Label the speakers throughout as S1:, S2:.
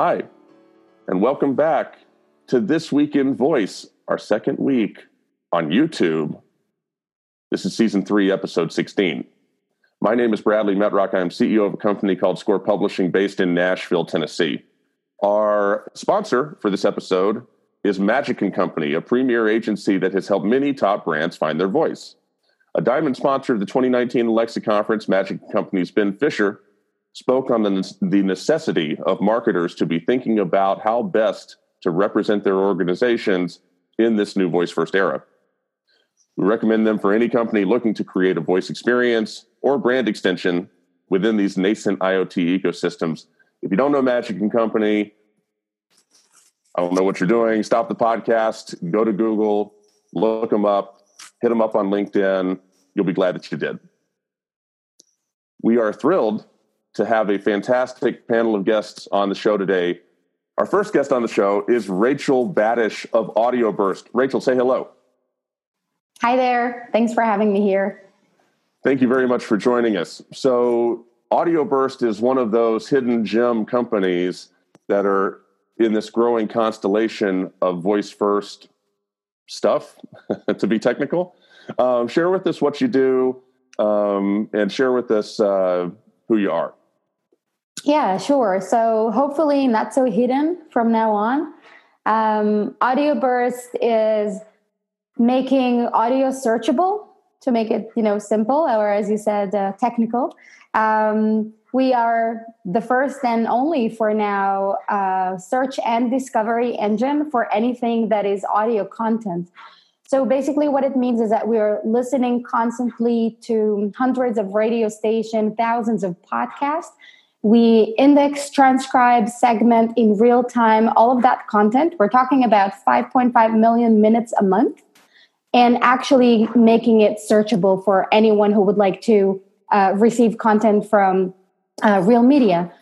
S1: Hi, and welcome back to This Week in Voice, our second week on YouTube. This is season three, episode 16. My name is Bradley Metrock. I'm CEO of a company called Score Publishing based in Nashville, Tennessee. Our sponsor for this episode is Magic and Company, a premier agency that has helped many top brands find their voice. A diamond sponsor of the 2019 Alexa Conference, Magic and Company's Ben Fisher spoke on the, the necessity of marketers to be thinking about how best to represent their organizations in this new voice first era. We recommend them for any company looking to create a voice experience or brand extension within these nascent IoT ecosystems. If you don't know Magic and Company, I don't know what you're doing. Stop the podcast, go to Google, look them up, hit them up on LinkedIn. You'll be glad that you did. We are thrilled to have a fantastic panel of guests on the show today. Our first guest on the show is Rachel Batish of Audio Burst. Rachel, say hello.
S2: Hi there. Thanks for having me here.
S1: Thank you very much for joining us. So, Audio Burst is one of those hidden gem companies that are in this growing constellation of voice first stuff, to be technical. Um, share with us what you do um, and share with us uh, who you are.
S2: Yeah, sure. So hopefully not so hidden from now on. Um, audio Burst is making audio searchable to make it, you know, simple or as you said, uh, technical. Um, we are the first and only for now uh, search and discovery engine for anything that is audio content. So basically, what it means is that we are listening constantly to hundreds of radio stations, thousands of podcasts, we index, transcribe, segment in real time all of that content. We're talking about 5.5 million minutes a month and actually making it searchable for anyone who would like to uh, receive content from uh, real media.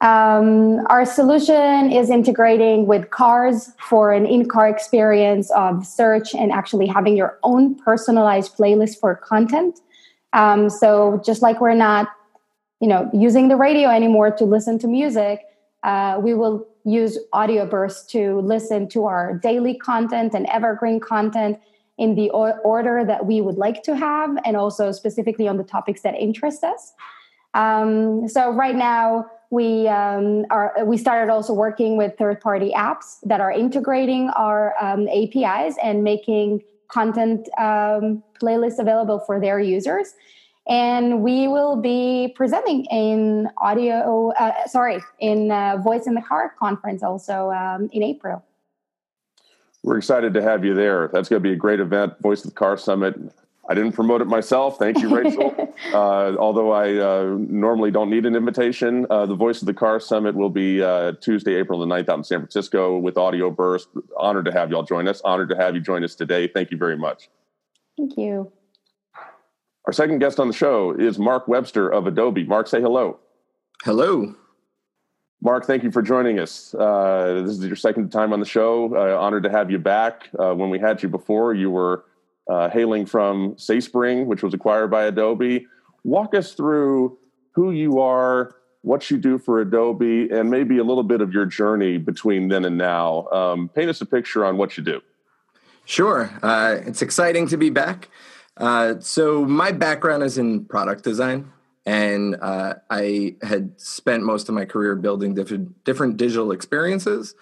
S2: Um, our solution is integrating with cars for an in car experience of search and actually having your own personalized playlist for content. Um, so, just like we're not you know using the radio anymore to listen to music uh, we will use audio bursts to listen to our daily content and evergreen content in the order that we would like to have and also specifically on the topics that interest us. Um, so right now we um, are we started also working with third party apps that are integrating our um, apis and making content um, playlists available for their users and we will be presenting in audio uh, sorry in uh, voice in the car conference also um, in april.
S1: We're excited to have you there. That's going to be a great event voice of the car summit. I didn't promote it myself. Thank you rachel. Uh, although i uh, normally don't need an invitation uh, the voice of the car summit will be uh, tuesday april the 9th out in san francisco with audio burst. Honored to have y'all join us. Honored to have you join us today. Thank you very much.
S2: Thank you
S1: our second guest on the show is Mark Webster of Adobe. Mark, say hello.
S3: Hello.
S1: Mark, thank you for joining us. Uh, this is your second time on the show. Uh, honored to have you back. Uh, when we had you before, you were uh, hailing from SaySpring, which was acquired by Adobe. Walk us through who you are, what you do for Adobe, and maybe a little bit of your journey between then and now. Um, paint us a picture on what you do.
S3: Sure. Uh, it's exciting to be back. Uh, so my background is in product design, and uh, I had spent most of my career building different digital experiences.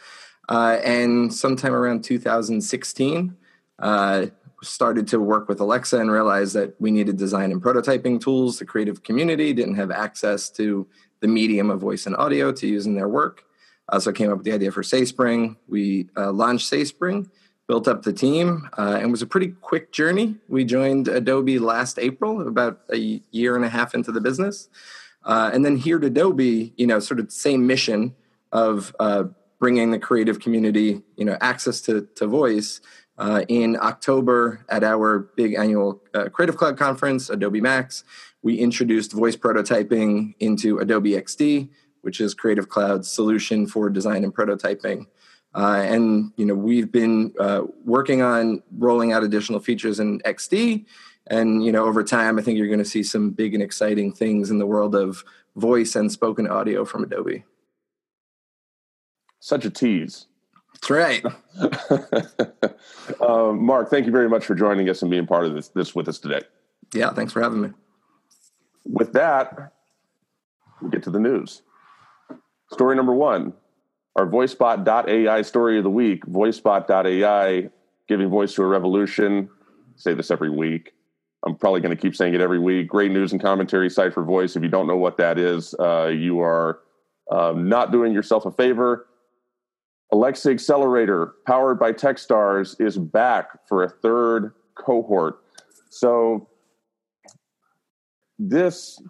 S3: Uh, and sometime around 2016, uh, started to work with Alexa and realized that we needed design and prototyping tools. The creative community didn't have access to the medium of voice and audio to use in their work. Uh, so I came up with the idea for SaySpring. We uh, launched SaySpring built up the team uh, and was a pretty quick journey. We joined Adobe last April, about a year and a half into the business. Uh, and then here at Adobe, you know, sort of same mission of uh, bringing the creative community, you know, access to, to voice. Uh, in October at our big annual uh, Creative Cloud conference, Adobe Max, we introduced voice prototyping into Adobe XD, which is Creative Cloud's solution for design and prototyping. Uh, and you know we've been uh, working on rolling out additional features in XD, and you know over time I think you're going to see some big and exciting things in the world of voice and spoken audio from Adobe.
S1: Such a tease.
S3: That's right.
S1: um, Mark, thank you very much for joining us and being part of this, this with us today.
S3: Yeah, thanks for having me.
S1: With that, we get to the news. Story number one our voicebot.ai story of the week. Voicebot.ai, giving voice to a revolution. I say this every week. I'm probably going to keep saying it every week. Great news and commentary site for voice. If you don't know what that is, uh, you are um, not doing yourself a favor. Alexa Accelerator, powered by Techstars, is back for a third cohort. So, this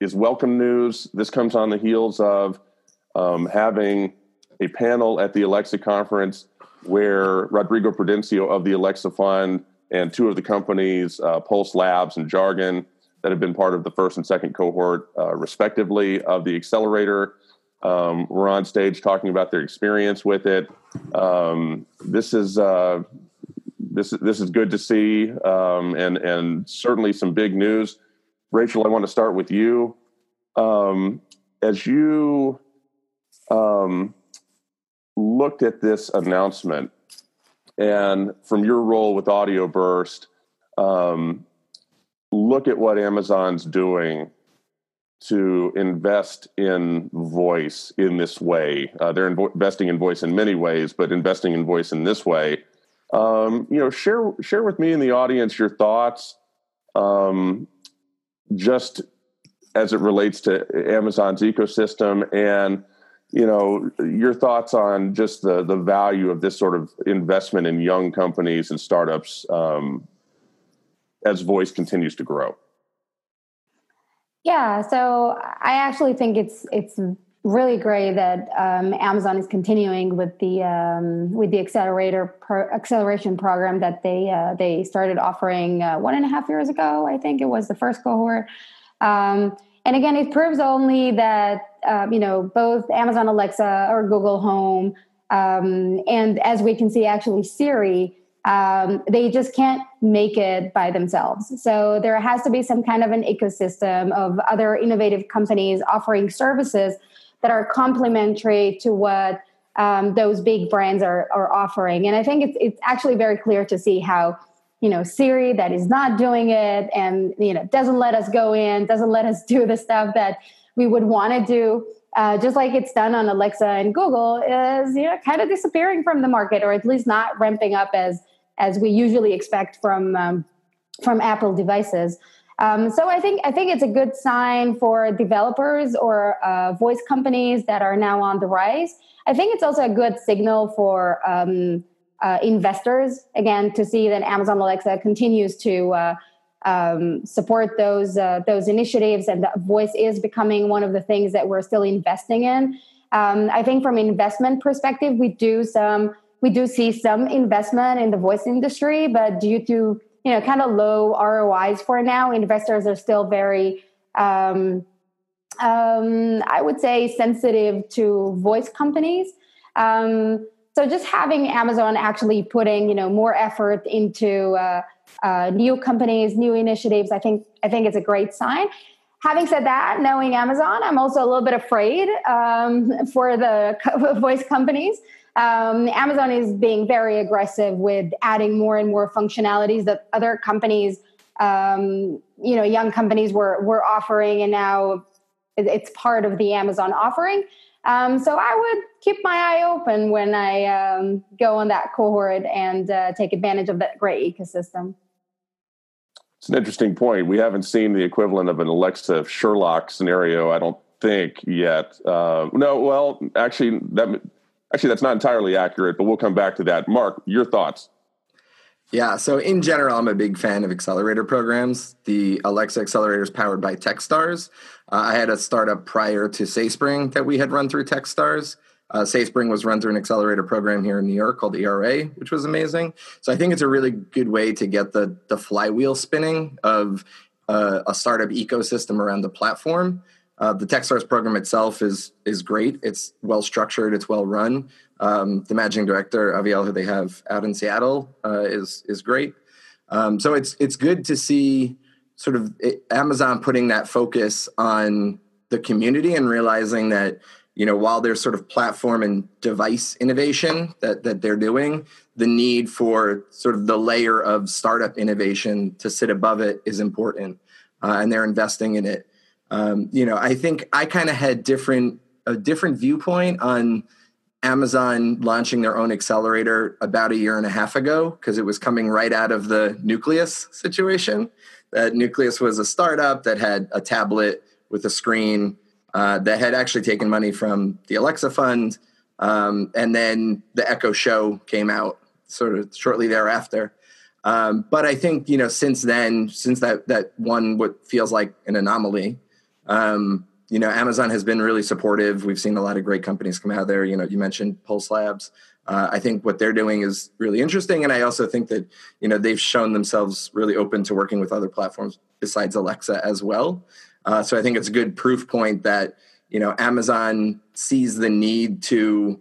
S1: is welcome news. This comes on the heels of um, having a panel at the Alexa conference where Rodrigo Prudencio of the Alexa Fund and two of the companies, uh, Pulse Labs and Jargon, that have been part of the first and second cohort, uh, respectively, of the accelerator, um, were on stage talking about their experience with it. Um, this is uh, this this is good to see, um, and and certainly some big news. Rachel, I want to start with you. Um, as you um, looked at this announcement, and from your role with Audio Burst, um, look at what Amazon's doing to invest in voice in this way. Uh, they're invo- investing in voice in many ways, but investing in voice in this way. Um, you know, share share with me and the audience your thoughts, um, just as it relates to Amazon's ecosystem and you know your thoughts on just the the value of this sort of investment in young companies and startups um, as voice continues to grow?
S2: Yeah so i actually think it's it's really great that um, amazon is continuing with the um, with the accelerator pro- acceleration program that they uh, they started offering uh, one and a half years ago i think it was the first cohort. Um, and again, it proves only that um, you know both Amazon Alexa or Google Home, um, and as we can see, actually Siri, um, they just can't make it by themselves. So there has to be some kind of an ecosystem of other innovative companies offering services that are complementary to what um, those big brands are, are offering. And I think it's it's actually very clear to see how you know siri that is not doing it and you know doesn't let us go in doesn't let us do the stuff that we would want to do uh, just like it's done on alexa and google is you know kind of disappearing from the market or at least not ramping up as as we usually expect from um, from apple devices um, so I think I think it's a good sign for developers or uh, voice companies that are now on the rise. I think it's also a good signal for um, uh, investors again to see that Amazon Alexa continues to uh, um, support those uh, those initiatives, and that voice is becoming one of the things that we're still investing in. Um, I think from investment perspective, we do some we do see some investment in the voice industry, but due to you know kind of low ROIs for now, investors are still very um, um, I would say sensitive to voice companies. Um, so just having Amazon actually putting you know more effort into uh, uh, new companies, new initiatives, I think I think it's a great sign. Having said that, knowing Amazon, I'm also a little bit afraid um, for the voice companies. Um, Amazon is being very aggressive with adding more and more functionalities that other companies, um, you know, young companies were were offering, and now it's part of the Amazon offering. Um, so I would keep my eye open when I um, go on that cohort and uh, take advantage of that great ecosystem.
S1: It's an interesting point. We haven't seen the equivalent of an Alexa Sherlock scenario, I don't think yet. Uh, no, well, actually, that actually that's not entirely accurate, but we'll come back to that. Mark, your thoughts?
S3: Yeah, so in general, I'm a big fan of accelerator programs. The Alexa accelerator is powered by Techstars. Uh, I had a startup prior to SaySpring that we had run through Techstars. Uh, SaySpring was run through an accelerator program here in New York called ERA, which was amazing. So I think it's a really good way to get the the flywheel spinning of uh, a startup ecosystem around the platform. Uh, the Techstars program itself is is great. It's well structured. It's well run. Um, the managing director Aviel, who they have out in Seattle, uh, is is great. Um, so it's it's good to see sort of it, Amazon putting that focus on the community and realizing that you know, while there's sort of platform and device innovation that that they're doing, the need for sort of the layer of startup innovation to sit above it is important, uh, and they're investing in it. Um, you know, I think I kind of had different a different viewpoint on Amazon launching their own accelerator about a year and a half ago because it was coming right out of the Nucleus situation. That Nucleus was a startup that had a tablet with a screen uh, that had actually taken money from the Alexa Fund. Um, and then the Echo Show came out sort of shortly thereafter. Um, but I think you know since then, since that that one what feels like an anomaly, um, you know, Amazon has been really supportive. We've seen a lot of great companies come out there. You know, you mentioned Pulse Labs. Uh, I think what they're doing is really interesting, and I also think that you know they've shown themselves really open to working with other platforms besides Alexa as well. Uh, so I think it's a good proof point that you know Amazon sees the need to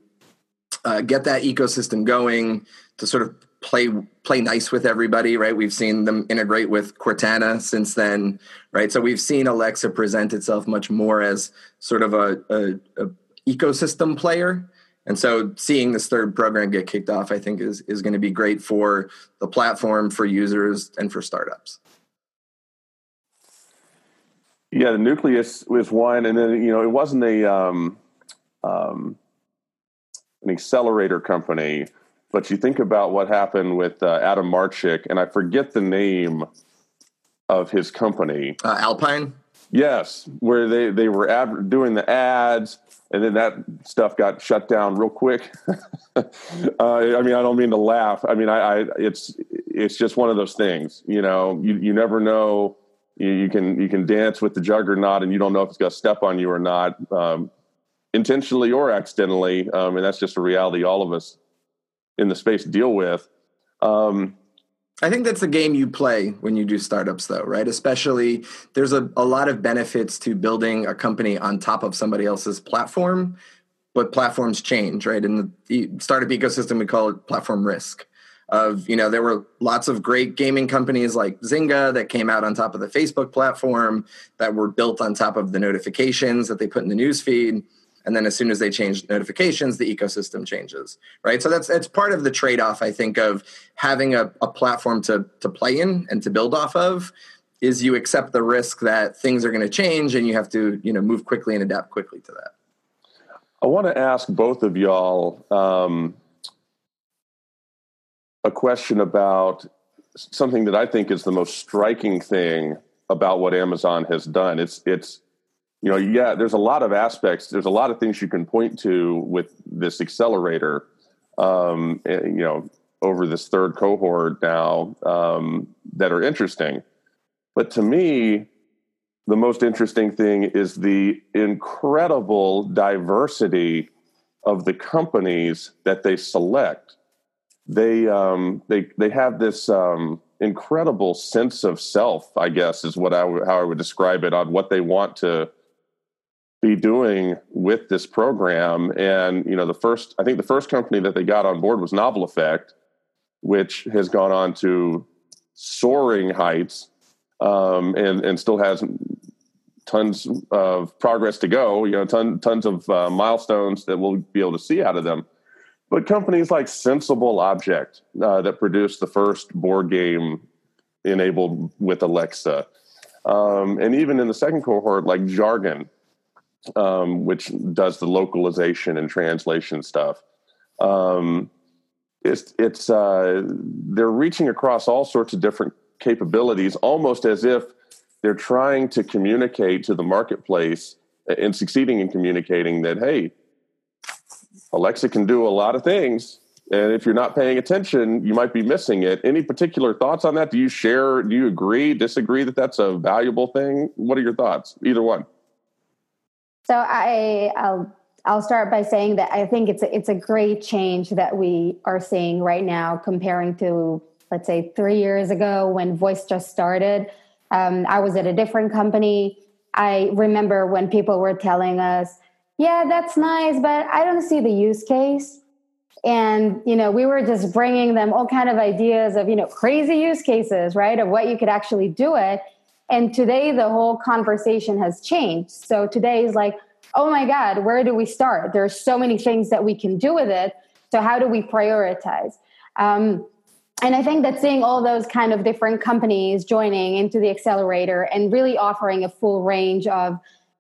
S3: uh, get that ecosystem going to sort of play play nice with everybody, right? We've seen them integrate with Cortana since then, right? So we've seen Alexa present itself much more as sort of a, a, a ecosystem player. And so seeing this third program get kicked off, I think is is going to be great for the platform, for users, and for startups.
S1: Yeah, the nucleus was one, and then you know it wasn't a um, um, an accelerator company, but you think about what happened with uh, Adam Marchick, and I forget the name of his company,
S3: uh, Alpine.
S1: Yes, where they they were ad- doing the ads, and then that stuff got shut down real quick. uh, I mean, I don't mean to laugh. I mean, I, I it's it's just one of those things. You know, you you never know you, you, can you can dance with the juggernaut, and you don't know if it's going to step on you or not, um, intentionally or accidentally. Um, and that's just a reality all of us in the space deal with. Um,
S3: I think that's the game you play when you do startups, though, right? Especially, there's a, a lot of benefits to building a company on top of somebody else's platform, but platforms change, right? In the startup ecosystem, we call it platform risk of you know there were lots of great gaming companies like zynga that came out on top of the facebook platform that were built on top of the notifications that they put in the news feed and then as soon as they change notifications the ecosystem changes right so that's it's part of the trade-off i think of having a, a platform to to play in and to build off of is you accept the risk that things are going to change and you have to you know move quickly and adapt quickly to that
S1: i want to ask both of y'all um, a question about something that I think is the most striking thing about what Amazon has done. It's it's you know yeah, there's a lot of aspects. There's a lot of things you can point to with this accelerator. Um, eh, you know, over this third cohort now um, that are interesting. But to me, the most interesting thing is the incredible diversity of the companies that they select they um, they they have this um, incredible sense of self. I guess is what I w- how I would describe it on what they want to be doing with this program. And you know, the first I think the first company that they got on board was Novel Effect, which has gone on to soaring heights um, and and still has tons of progress to go. You know, ton, tons of uh, milestones that we'll be able to see out of them. But companies like Sensible Object uh, that produced the first board game enabled with Alexa, um, and even in the second cohort, like Jargon, um, which does the localization and translation stuff. Um, it's it's uh, they're reaching across all sorts of different capabilities, almost as if they're trying to communicate to the marketplace and succeeding in communicating that hey Alexa can do a lot of things. And if you're not paying attention, you might be missing it. Any particular thoughts on that? Do you share, do you agree, disagree that that's a valuable thing? What are your thoughts? Either one.
S2: So I, I'll, I'll start by saying that I think it's a, it's a great change that we are seeing right now comparing to, let's say, three years ago when voice just started. Um, I was at a different company. I remember when people were telling us, yeah, that's nice, but I don't see the use case. And, you know, we were just bringing them all kind of ideas of, you know, crazy use cases, right? Of what you could actually do it. And today the whole conversation has changed. So today is like, oh my God, where do we start? There's so many things that we can do with it. So how do we prioritize? Um, and I think that seeing all those kind of different companies joining into the accelerator and really offering a full range of,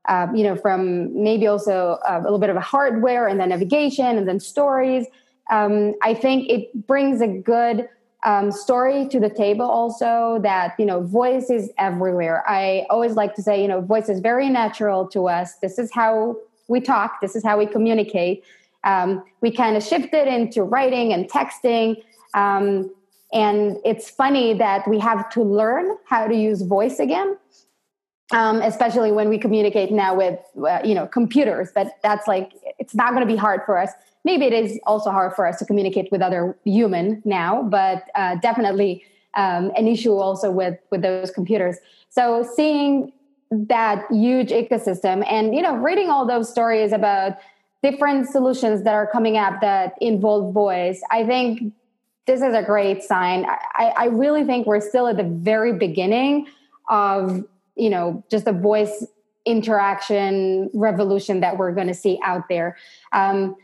S2: uh, you know, from maybe also a little bit of a hardware and then navigation and then stories. Um, I think it brings a good um, story to the table also that you know voice is everywhere. I always like to say you know voice is very natural to us. This is how we talk. This is how we communicate. Um, we kind of shifted into writing and texting um, and it's funny that we have to learn how to use voice again um, especially when we communicate now with uh, you know computers but that's like it's not going to be hard for us. Maybe it is also hard for us to communicate with other human now but uh, definitely um, an issue also with with those computers. So seeing that huge ecosystem and you know reading all those stories about different solutions that are coming up that involve voice i think this is a great sign. I, I really think we're still at the very beginning of you know just the voice interaction revolution that we're going to see out there. Um,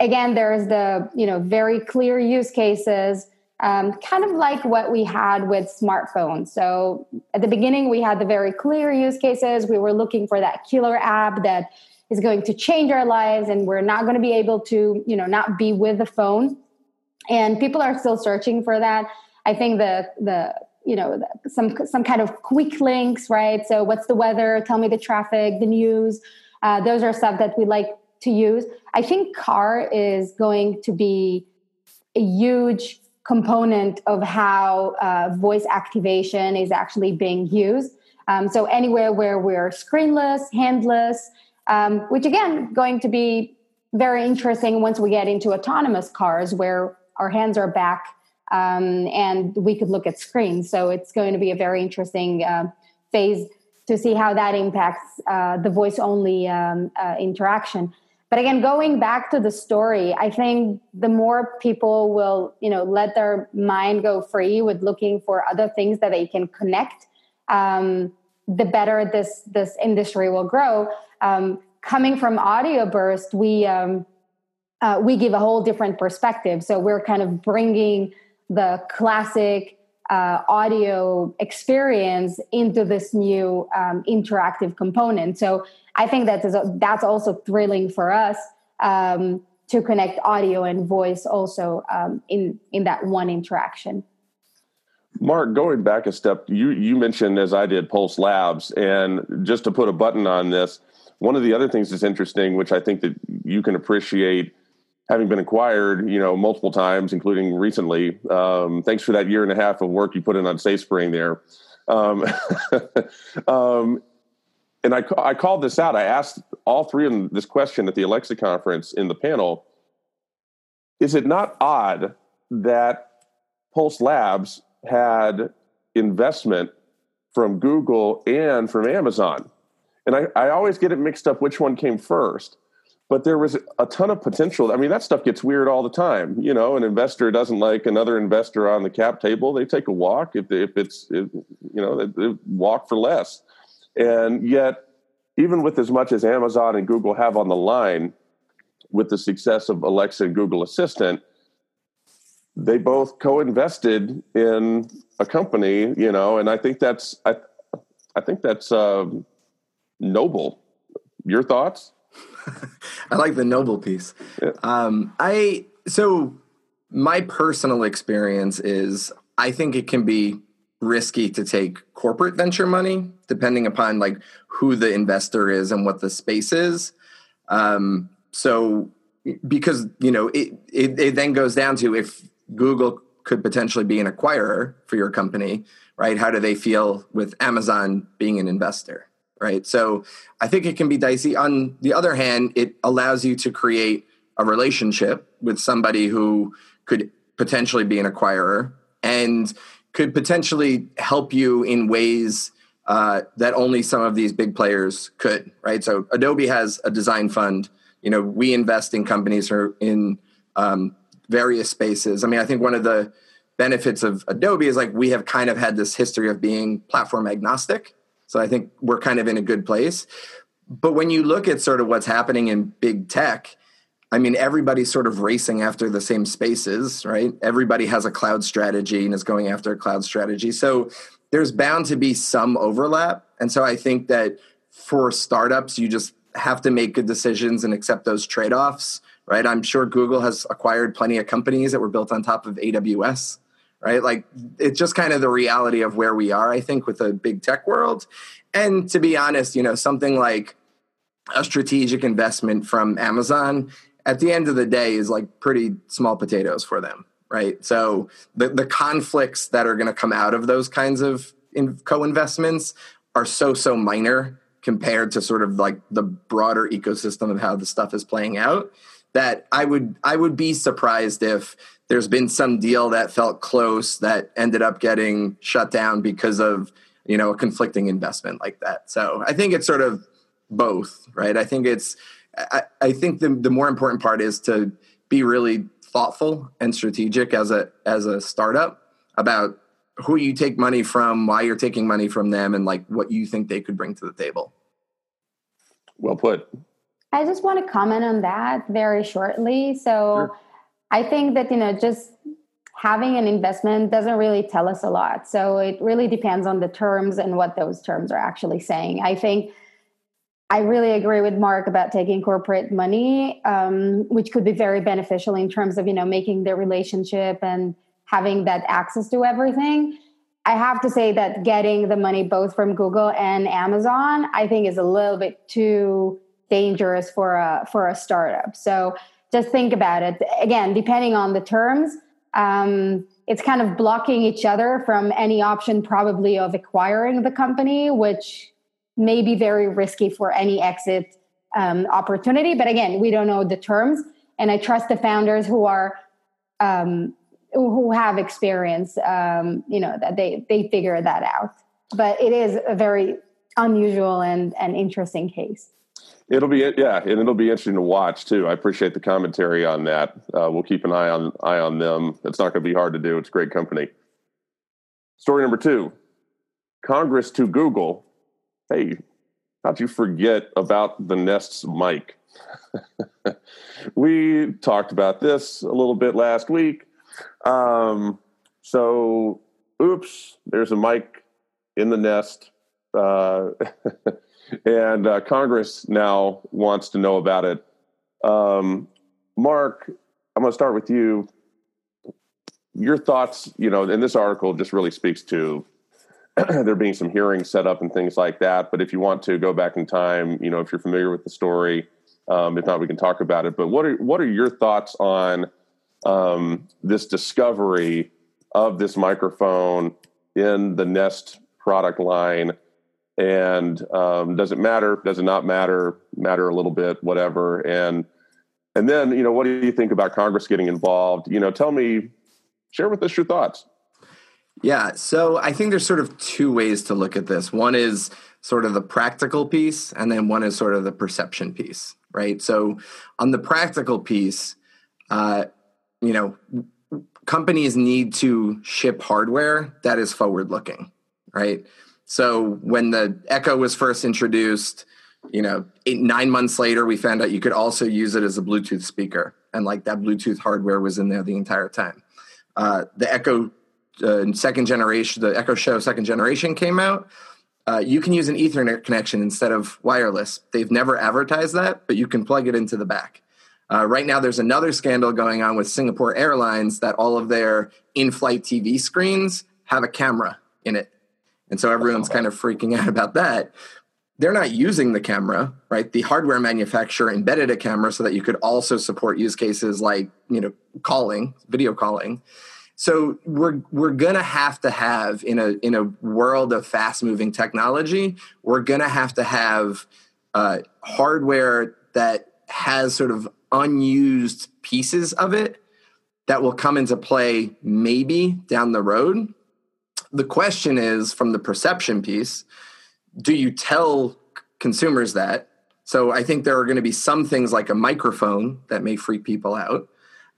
S2: again there's the you know very clear use cases um, kind of like what we had with smartphones. So at the beginning we had the very clear use cases. We were looking for that killer app that is going to change our lives and we're not going to be able to you know not be with the phone. And people are still searching for that. I think the the you know some some kind of quick links right so what's the weather tell me the traffic the news uh, those are stuff that we like to use. I think car is going to be a huge component of how uh, voice activation is actually being used. Um, so anywhere where we're screenless, handless, um, which again going to be very interesting once we get into autonomous cars where our hands are back um, and we could look at screens. So it's going to be a very interesting uh, phase to see how that impacts uh, the voice only um, uh, interaction. But again going back to the story i think the more people will you know let their mind go free with looking for other things that they can connect um, the better this this industry will grow. Um, coming from audio burst we um, uh, we give a whole different perspective. So we're kind of bringing the classic uh, audio experience into this new um, interactive component. So I think that is that's also thrilling for us um, to connect audio and voice also um, in in that one interaction.
S1: Mark, going back a step, you you mentioned as I did Pulse Labs, and just to put a button on this, one of the other things that's interesting, which I think that you can appreciate having been acquired, you know, multiple times, including recently. Um, thanks for that year and a half of work you put in on SaySpring there. Um, um, and I, I called this out. I asked all three of them this question at the Alexa conference in the panel. Is it not odd that Pulse Labs had investment from Google and from Amazon? And I, I always get it mixed up which one came first but there was a ton of potential. I mean, that stuff gets weird all the time. You know, an investor doesn't like another investor on the cap table. They take a walk if, if it's, if, you know, they, they walk for less. And yet, even with as much as Amazon and Google have on the line with the success of Alexa and Google Assistant, they both co-invested in a company, you know, and I think that's I, I think that's uh, noble. Your thoughts?
S3: I like the noble piece. Yeah. Um, I so my personal experience is I think it can be risky to take corporate venture money depending upon like who the investor is and what the space is. Um, so because you know it, it, it then goes down to if Google could potentially be an acquirer for your company, right? How do they feel with Amazon being an investor? Right? So I think it can be dicey. On the other hand, it allows you to create a relationship with somebody who could potentially be an acquirer and could potentially help you in ways uh, that only some of these big players could, right? So Adobe has a design fund. You know, we invest in companies or in um, various spaces. I mean, I think one of the benefits of Adobe is like we have kind of had this history of being platform agnostic so I think we're kind of in a good place. but when you look at sort of what's happening in big tech, I mean, everybody's sort of racing after the same spaces, right? Everybody has a cloud strategy and is going after a cloud strategy. So there's bound to be some overlap. And so I think that for startups, you just have to make good decisions and accept those trade offs, right? I'm sure Google has acquired plenty of companies that were built on top of AWS, right? Like it's just kind of the reality of where we are, I think, with the big tech world. And to be honest, you know, something like a strategic investment from Amazon at the end of the day is like pretty small potatoes for them, right? So the, the conflicts that are going to come out of those kinds of in, co-investments are so so minor compared to sort of like the broader ecosystem of how the stuff is playing out that I would I would be surprised if there's been some deal that felt close that ended up getting shut down because of you know a conflicting investment like that. So I think it's sort of both, right? I think it's I, I think the the more important part is to be really thoughtful and strategic as a as a startup about who you take money from, why you're taking money from them, and like what you think they could bring to the table.
S1: Well put.
S2: I just want to comment on that very shortly. So sure. I think that, you know, just having an investment doesn't really tell us a lot. So it really depends on the terms and what those terms are actually saying. I think I really agree with Mark about taking corporate money, um, which could be very beneficial in terms of, you know, making the relationship and having that access to everything. I have to say that getting the money both from Google and Amazon, I think is a little bit too dangerous for a for a startup. So just think about it. Again, depending on the terms, um, it's kind of blocking each other from any option probably of acquiring the company, which may be very risky for any exit um, opportunity. But again, we don't know the terms, and I trust the founders who are um, who have experience, um, you know, that they they figure that out. But it is a very unusual and and interesting case.
S1: It'll be yeah, and it'll be interesting to watch too. I appreciate the commentary on that. Uh, we'll keep an eye on eye on them. It's not going to be hard to do. It's great company. Story number two: Congress to Google. Hey, how'd you forget about the Nest's mic? we talked about this a little bit last week. Um, so, oops, there's a mic in the nest. Uh, and uh, Congress now wants to know about it. Um, Mark, I'm going to start with you. Your thoughts, you know, and this article just really speaks to there being some hearings set up and things like that. But if you want to go back in time, you know, if you're familiar with the story, um, if not, we can talk about it. But what are what are your thoughts on um, this discovery of this microphone in the Nest product line. And um, does it matter? Does it not matter? Matter a little bit, whatever. And and then you know, what do you think about Congress getting involved? You know, tell me, share with us your thoughts.
S3: Yeah, so I think there's sort of two ways to look at this. One is sort of the practical piece, and then one is sort of the perception piece, right? So on the practical piece, uh, you know, companies need to ship hardware that is forward looking, right? So when the Echo was first introduced, you know, eight, nine months later, we found out you could also use it as a Bluetooth speaker. And like that Bluetooth hardware was in there the entire time. Uh, the Echo uh, second generation, the Echo Show second generation came out. Uh, you can use an Ethernet connection instead of wireless. They've never advertised that, but you can plug it into the back. Uh, right now, there's another scandal going on with Singapore Airlines that all of their in flight TV screens have a camera in it. And so everyone's kind of freaking out about that. They're not using the camera, right? The hardware manufacturer embedded a camera so that you could also support use cases like, you know, calling, video calling. So we're we're gonna have to have in a in a world of fast moving technology, we're gonna have to have uh, hardware that has sort of unused pieces of it that will come into play maybe down the road. The question is from the perception piece, do you tell consumers that? So I think there are going to be some things like a microphone that may freak people out.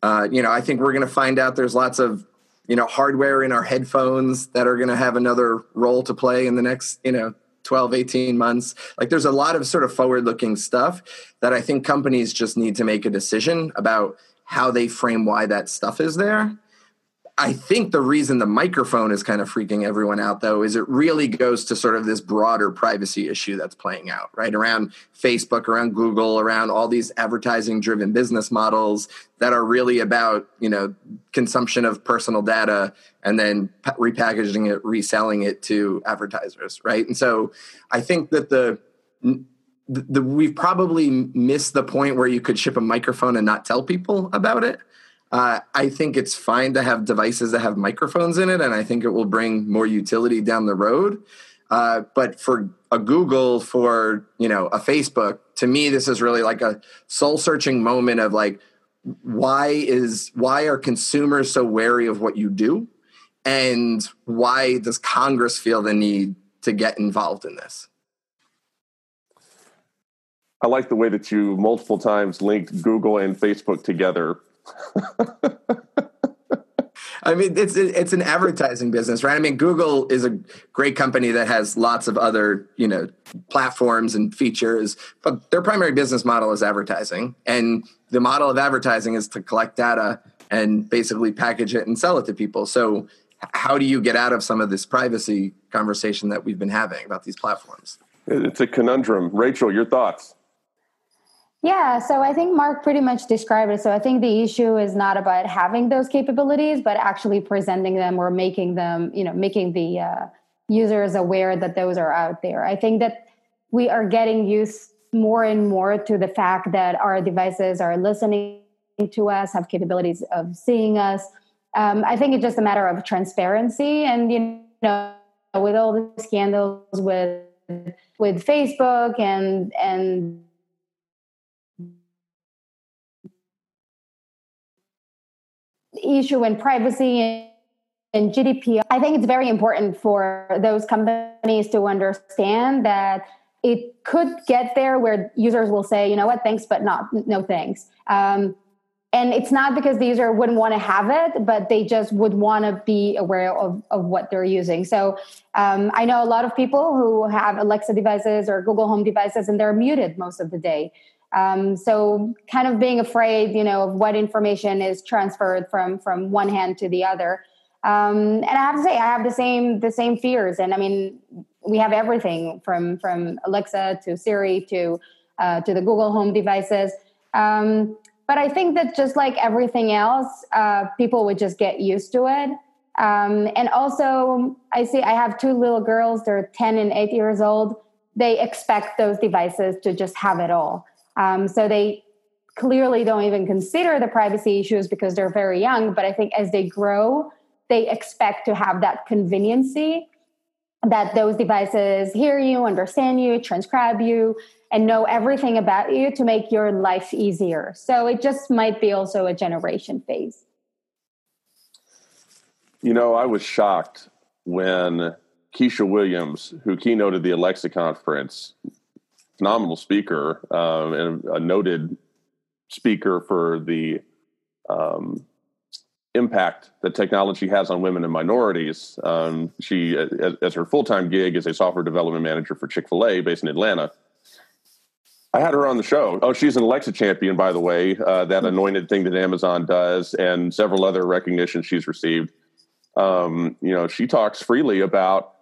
S3: Uh, you know, I think we're going to find out there's lots of you know hardware in our headphones that are going to have another role to play in the next you know 12, 18 months. Like there's a lot of sort of forward looking stuff that I think companies just need to make a decision about how they frame why that stuff is there. I think the reason the microphone is kind of freaking everyone out, though, is it really goes to sort of this broader privacy issue that's playing out, right? Around Facebook, around Google, around all these advertising driven business models that are really about, you know, consumption of personal data and then repackaging it, reselling it to advertisers, right? And so I think that the, the, we've probably missed the point where you could ship a microphone and not tell people about it uh, I think it's fine to have devices that have microphones in it, and I think it will bring more utility down the road. Uh, but for a Google, for you know a Facebook, to me, this is really like a soul searching moment of like, why is why are consumers so wary of what you do, and why does Congress feel the need to get involved in this?
S1: I like the way that you multiple times linked Google and Facebook together
S3: I mean, it's it's an advertising business, right? I mean, Google is a great company that has lots of other you know platforms and features, but their primary business model is advertising, and the model of advertising is to collect data and basically package it and sell it to people. So, how do you get out of some of this privacy conversation that we've been having about these platforms?
S1: It's a conundrum. Rachel, your thoughts?
S2: Yeah, so I think Mark pretty much described it. So I think the issue is not about having those capabilities, but actually presenting them or making them, you know, making the uh, users aware that those are out there. I think that we are getting used more and more to the fact that our devices are listening to us, have capabilities of seeing us. Um, I think it's just a matter of transparency, and you know, with all the scandals with with Facebook and and issue in privacy and GDPR, I think it's very important for those companies to understand that it could get there where users will say, you know what, thanks, but not no thanks. Um, and it's not because the user wouldn't want to have it, but they just would want to be aware of, of what they're using. So um, I know a lot of people who have Alexa devices or Google Home devices, and they're muted most of the day. Um, so kind of being afraid, you know, of what information is transferred from from one hand to the other. Um, and I have to say, I have the same the same fears. And I mean, we have everything from from Alexa to Siri to uh, to the Google Home devices. Um, but I think that just like everything else, uh, people would just get used to it. Um, and also, I see I have two little girls; they're ten and eight years old. They expect those devices to just have it all. Um, so they clearly don't even consider the privacy issues because they're very young. But I think as they grow, they expect to have that conveniency that those devices hear you, understand you, transcribe you, and know everything about you to make your life easier. So it just might be also a generation phase.
S1: You know, I was shocked when Kesha Williams, who keynoted the Alexa conference, phenomenal speaker um, and a noted speaker for the um, impact that technology has on women and minorities. Um, she, as, as her full time gig, is a software development manager for Chick fil A based in Atlanta. I had her on the show. Oh, she's an Alexa champion, by the way, uh, that anointed thing that Amazon does, and several other recognitions she's received. Um, you know, she talks freely about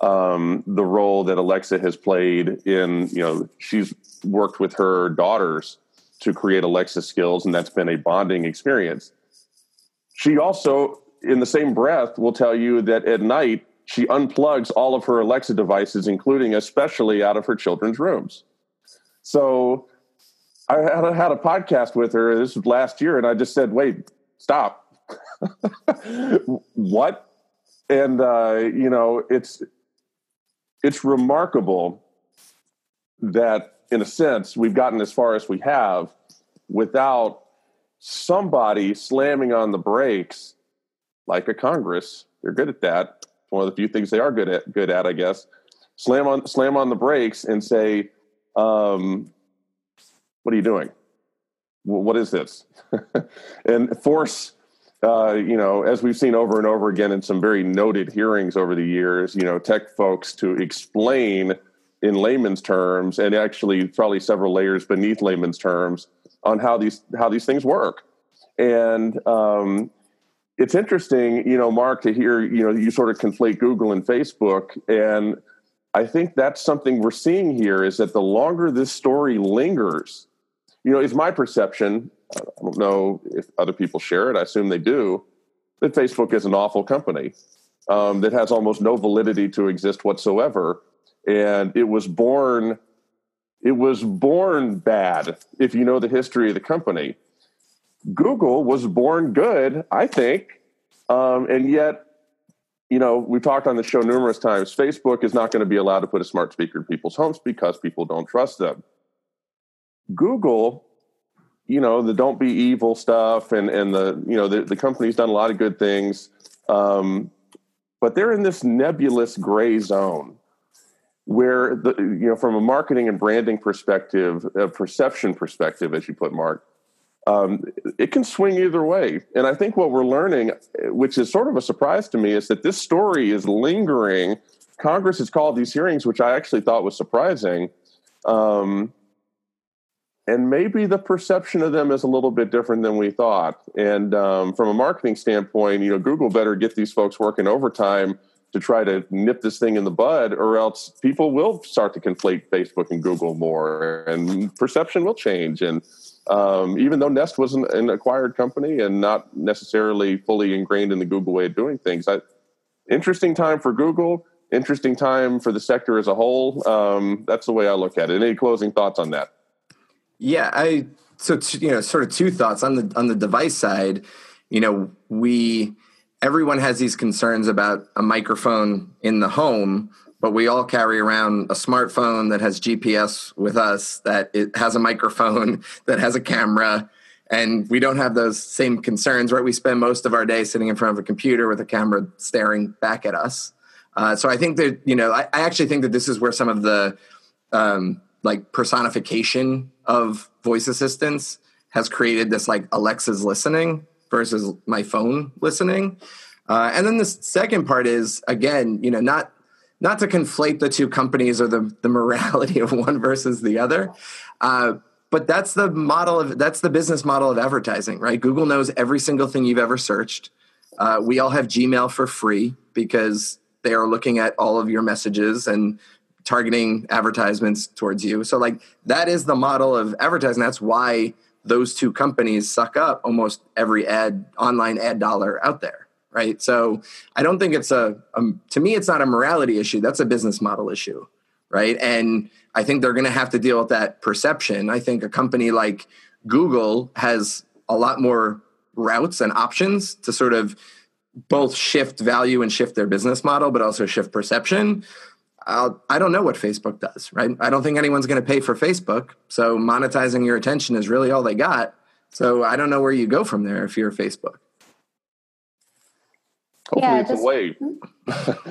S1: um, the role that Alexa has played in, you know, she's worked with her daughters to create Alexa skills, and that's been a bonding experience. She also, in the same breath, will tell you that at night she unplugs all of her Alexa devices, including especially out of her children's rooms. So I had a, had a podcast with her this was last year, and I just said, "Wait, stop." what? And uh, you know, it's it's remarkable that, in a sense, we've gotten as far as we have without somebody slamming on the brakes like a Congress. They're good at that. One of the few things they are good at, good at, I guess. Slam on, slam on the brakes and say, um, "What are you doing? what is this?" and force uh, you know, as we've seen over and over again in some very noted hearings over the years, you know, tech folks to explain in layman's terms, and actually probably several layers beneath layman's terms on how these how these things work. And um, it's interesting, you know, Mark, to hear you know you sort of conflate Google and Facebook, and I think that's something we're seeing here is that the longer this story lingers, you know, it's my perception. I don't know if other people share it. I assume they do. That Facebook is an awful company um, that has almost no validity to exist whatsoever, and it was born. It was born bad. If you know the history of the company, Google was born good, I think, um, and yet you know, we've talked on the show numerous times. Facebook is not going to be allowed to put a smart speaker in people's homes because people don't trust them. Google, you know, the don't be evil stuff, and and the you know the, the company's done a lot of good things, um, but they're in this nebulous gray zone where the you know from a marketing and branding perspective, a perception perspective, as you put, Mark, um, it can swing either way. And I think what we're learning, which is sort of a surprise to me, is that this story is lingering. Congress has called these hearings, which I actually thought was surprising. Um, and maybe the perception of them is a little bit different than we thought. And um, from a marketing standpoint, you know, Google better get these folks working overtime to try to nip this thing in the bud, or else people will start to conflate Facebook and Google more, and perception will change. And um, even though Nest was an, an, acquired company and not necessarily fully ingrained in the Google way of doing things. I, interesting time for Google, interesting time for the sector as a whole. Um, that's the way I look at it. Any closing thoughts on that?
S3: Yeah, I so t- you know, sort of two thoughts on the on the device side. You know, we everyone has these concerns about a microphone in the home but we all carry around a smartphone that has GPS with us, that it has a microphone, that has a camera, and we don't have those same concerns, right? We spend most of our day sitting in front of a computer with a camera staring back at us. Uh, so I think that you know, I, I, actually think that this is where some of the um, like personification of voice assistants has created this like Alexa's listening versus my phone listening. Uh, and then the second part is again, you know, not not to conflate the two companies or the, the morality of one versus the other. Uh, but that's the model of that's the business model of advertising, right? Google knows every single thing you've ever searched. Uh, we all have Gmail for free because they are looking at all of your messages and targeting advertisements towards you. So, like, that is the model of advertising. That's why those two companies suck up almost every ad online ad dollar out there right? So I don't think it's a, um, to me, it's not a morality issue. That's a business model issue, right? And I think they're going to have to deal with that perception. I think a company like Google has a lot more routes and options to sort of both shift value and shift their business model, but also shift perception. I'll, I do not know what Facebook does, right? I don't think anyone's going to pay for Facebook. So monetizing your attention is really all they got. So I don't know where you go from there if you're Facebook.
S1: Hopefully yeah, it's just, away.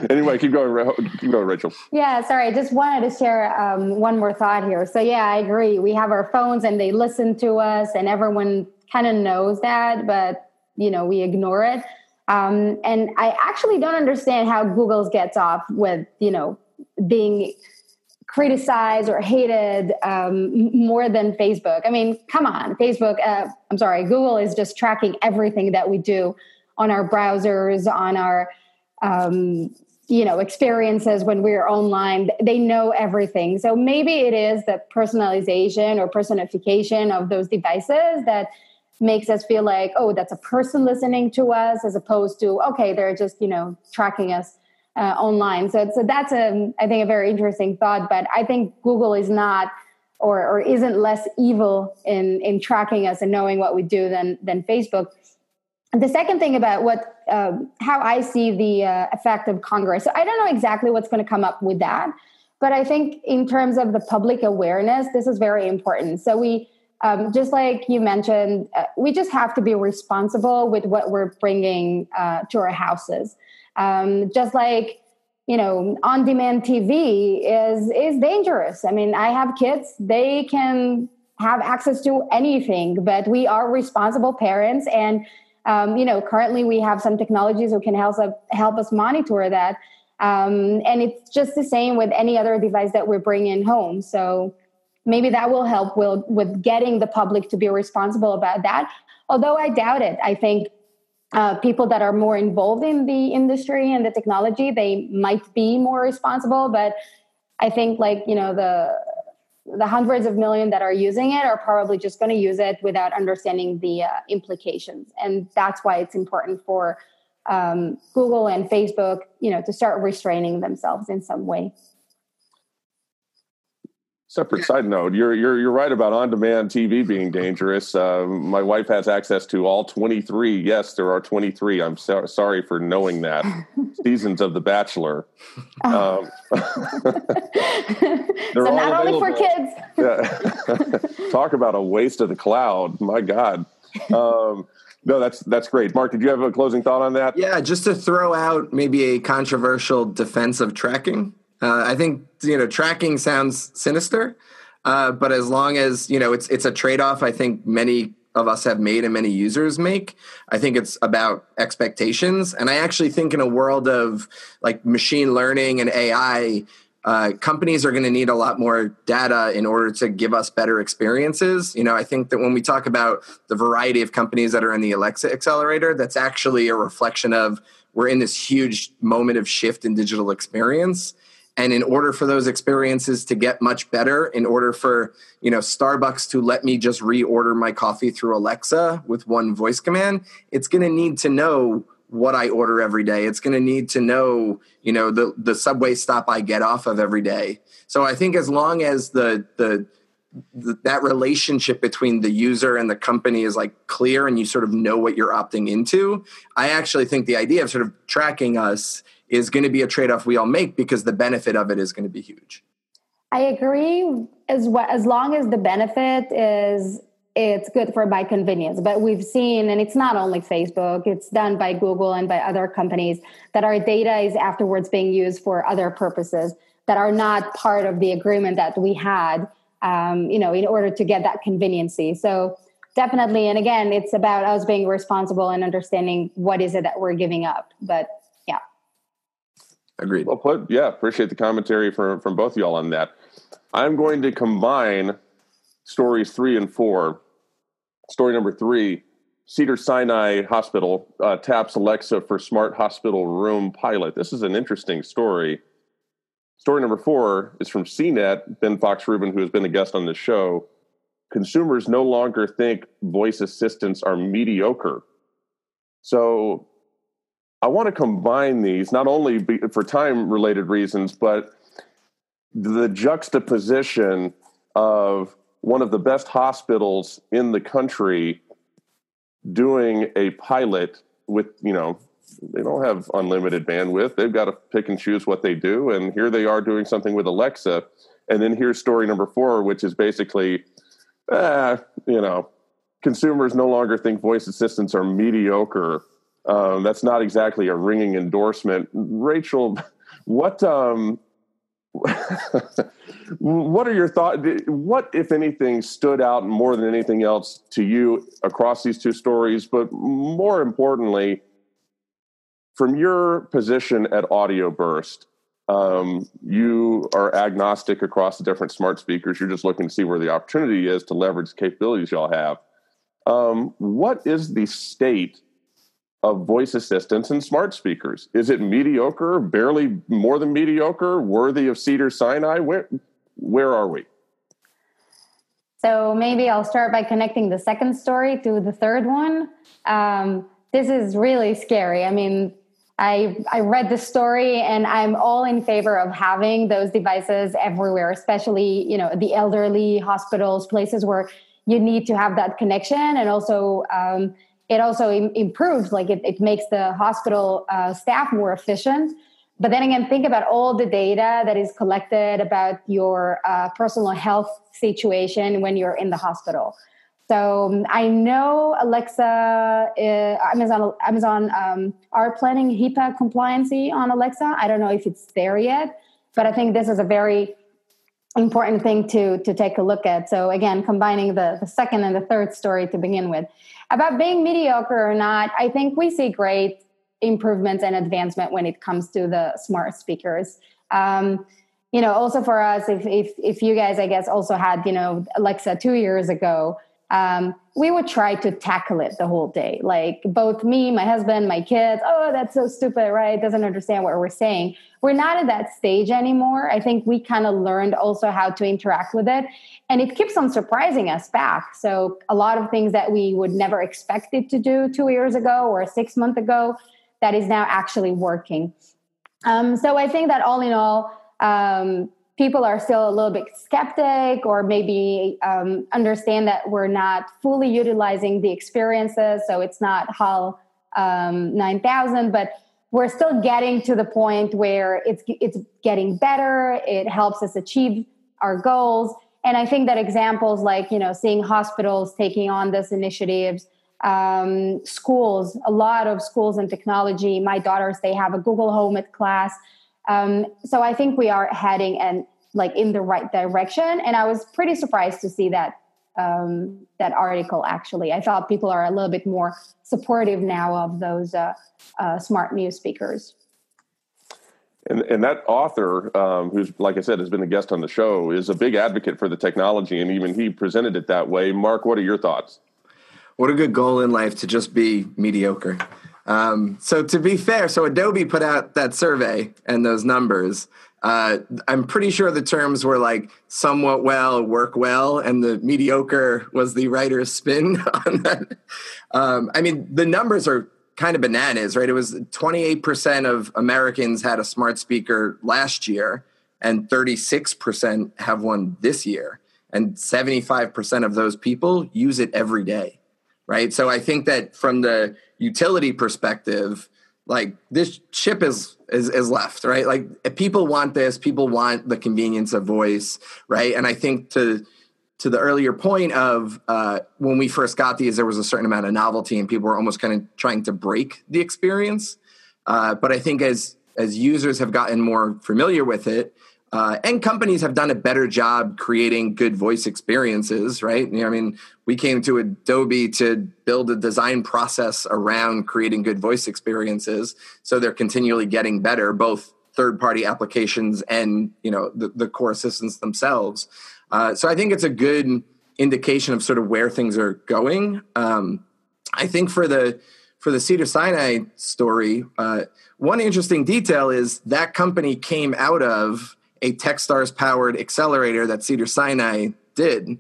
S1: anyway, keep going. Keep going, Rachel.
S2: Yeah, sorry. I just wanted to share um, one more thought here. So yeah, I agree. We have our phones and they listen to us, and everyone kind of knows that, but you know we ignore it. Um, and I actually don't understand how Google gets off with you know being criticized or hated um, more than Facebook. I mean, come on, Facebook. Uh, I'm sorry, Google is just tracking everything that we do on our browsers, on our um, you know experiences when we're online they know everything so maybe it is the personalization or personification of those devices that makes us feel like oh that's a person listening to us as opposed to okay they're just you know tracking us uh, online so, so that's a i think a very interesting thought but i think google is not or, or isn't less evil in in tracking us and knowing what we do than than facebook the second thing about what um, how I see the uh, effect of Congress. So I don't know exactly what's going to come up with that, but I think in terms of the public awareness, this is very important. So we. Um, just like you mentioned, uh, we just have to be responsible with what we're bringing uh, to our houses. Um, just like you know, on-demand TV is is dangerous. I mean, I have kids; they can have access to anything, but we are responsible parents, and um, you know, currently we have some technologies that can help us, help us monitor that. Um, and it's just the same with any other device that we're bringing home. So maybe that will help with, with getting the public to be responsible about that. Although I doubt it. I think uh, people that are more involved in the industry and the technology, they might be more responsible. But I think like, you know, the the hundreds of million that are using it are probably just going to use it without understanding the uh, implications and that's why it's important for um, Google and Facebook, you know, to start restraining themselves in some way.
S1: Separate side note: You're you're you're right about on-demand TV being dangerous. Uh, my wife has access to all 23. Yes, there are 23. I'm so, sorry for knowing that seasons of The Bachelor. Oh. Um,
S2: so not only for kids.
S1: yeah. Talk about a waste of the cloud. My God. Um, no, that's that's great. Mark, did you have a closing thought on that?
S3: Yeah, just to throw out maybe a controversial defense of tracking. Uh, I think you know tracking sounds sinister, uh, but as long as you know it's it's a trade off. I think many of us have made and many users make. I think it's about expectations, and I actually think in a world of like machine learning and AI, uh, companies are going to need a lot more data in order to give us better experiences. You know, I think that when we talk about the variety of companies that are in the Alexa accelerator, that's actually a reflection of we're in this huge moment of shift in digital experience. And in order for those experiences to get much better, in order for you know Starbucks to let me just reorder my coffee through Alexa with one voice command, it's going to need to know what I order every day. It's going to need to know, you know, the the subway stop I get off of every day. So I think as long as the the, that relationship between the user and the company is like clear and you sort of know what you're opting into, I actually think the idea of sort of tracking us is going to be a trade-off we all make because the benefit of it is going to be huge.
S2: I agree as well, as long as the benefit is it's good for by convenience. But we've seen, and it's not only Facebook, it's done by Google and by other companies, that our data is afterwards being used for other purposes that are not part of the agreement that we had, um, you know, in order to get that conveniency. So definitely, and again, it's about us being responsible and understanding what is it that we're giving up. But.
S3: Agreed.
S1: Well put. Yeah, appreciate the commentary from, from both of y'all on that. I'm going to combine stories three and four Story number three Cedar Sinai Hospital uh, taps Alexa for smart hospital room pilot. This is an interesting story. Story number four is from CNET, Ben Fox Rubin, who has been a guest on this show. Consumers no longer think voice assistants are mediocre. So I want to combine these not only for time related reasons, but the juxtaposition of one of the best hospitals in the country doing a pilot with, you know, they don't have unlimited bandwidth. They've got to pick and choose what they do. And here they are doing something with Alexa. And then here's story number four, which is basically, eh, you know, consumers no longer think voice assistants are mediocre. Um, that's not exactly a ringing endorsement. Rachel, what um, what are your thoughts? What, if anything, stood out more than anything else to you across these two stories? But more importantly, from your position at Audioburst, um, you are agnostic across the different smart speakers. You're just looking to see where the opportunity is to leverage the capabilities y'all have. Um, what is the state of voice assistants and smart speakers? Is it mediocre, barely more than mediocre, worthy of Cedar Sinai? Where where are we?
S2: So maybe I'll start by connecting the second story to the third one. Um, this is really scary. I mean, I I read the story and I'm all in favor of having those devices everywhere, especially you know the elderly hospitals, places where you need to have that connection, and also um, it also Im- improves like it, it makes the hospital uh, staff more efficient. But then again think about all the data that is collected about your uh, personal health situation when you're in the hospital. So um, i know alexa uh, amazon amazon um, are planning hipaa compliancy on alexa. I don't know if it's there yet but i think this is a very important thing to to take a look at so again combining the the second and the third story to begin with about being mediocre or not, I think we see great improvements and advancement when it comes to the smart speakers. Um, you know, also for us, if, if, if you guys, I guess, also had, you know, Alexa two years ago, um, we would try to tackle it the whole day. Like both me, my husband, my kids, oh, that's so stupid, right? Doesn't understand what we're saying. We're not at that stage anymore. I think we kind of learned also how to interact with it. And it keeps on surprising us back. So a lot of things that we would never expect it to do two years ago or six months ago, that is now actually working. Um, so I think that all in all, um, people are still a little bit skeptic or maybe um, understand that we're not fully utilizing the experiences. So it's not HAL um, 9000, but we're still getting to the point where it's, it's getting better. It helps us achieve our goals. And I think that examples like, you know, seeing hospitals taking on this initiatives, um, schools, a lot of schools in technology. My daughters, they have a Google Home at class. Um, so I think we are heading and like in the right direction. And I was pretty surprised to see that um, that article. Actually, I thought people are a little bit more supportive now of those uh, uh, smart new speakers.
S1: And, and that author, um, who's like I said, has been a guest on the show, is a big advocate for the technology, and even he presented it that way. Mark, what are your thoughts?
S3: What a good goal in life to just be mediocre. Um, so to be fair, so Adobe put out that survey and those numbers. Uh, I'm pretty sure the terms were like somewhat well, work well, and the mediocre was the writer's spin on that. Um, I mean, the numbers are kind of bananas, right? It was 28% of Americans had a smart speaker last year, and 36% have one this year. And 75% of those people use it every day, right? So I think that from the utility perspective, like this chip is is is left, right? Like people want this, people want the convenience of voice, right? And I think to to the earlier point of uh, when we first got these, there was a certain amount of novelty, and people were almost kind of trying to break the experience. Uh, but I think as as users have gotten more familiar with it, uh, and companies have done a better job creating good voice experiences, right? You know, I mean, we came to Adobe to build a design process around creating good voice experiences, so they're continually getting better, both third-party applications and you know the, the core assistants themselves. Uh, so I think it's a good indication of sort of where things are going. Um, I think for the for the Cedar Sinai story, uh, one interesting detail is that company came out of a Techstars powered accelerator that Cedar Sinai did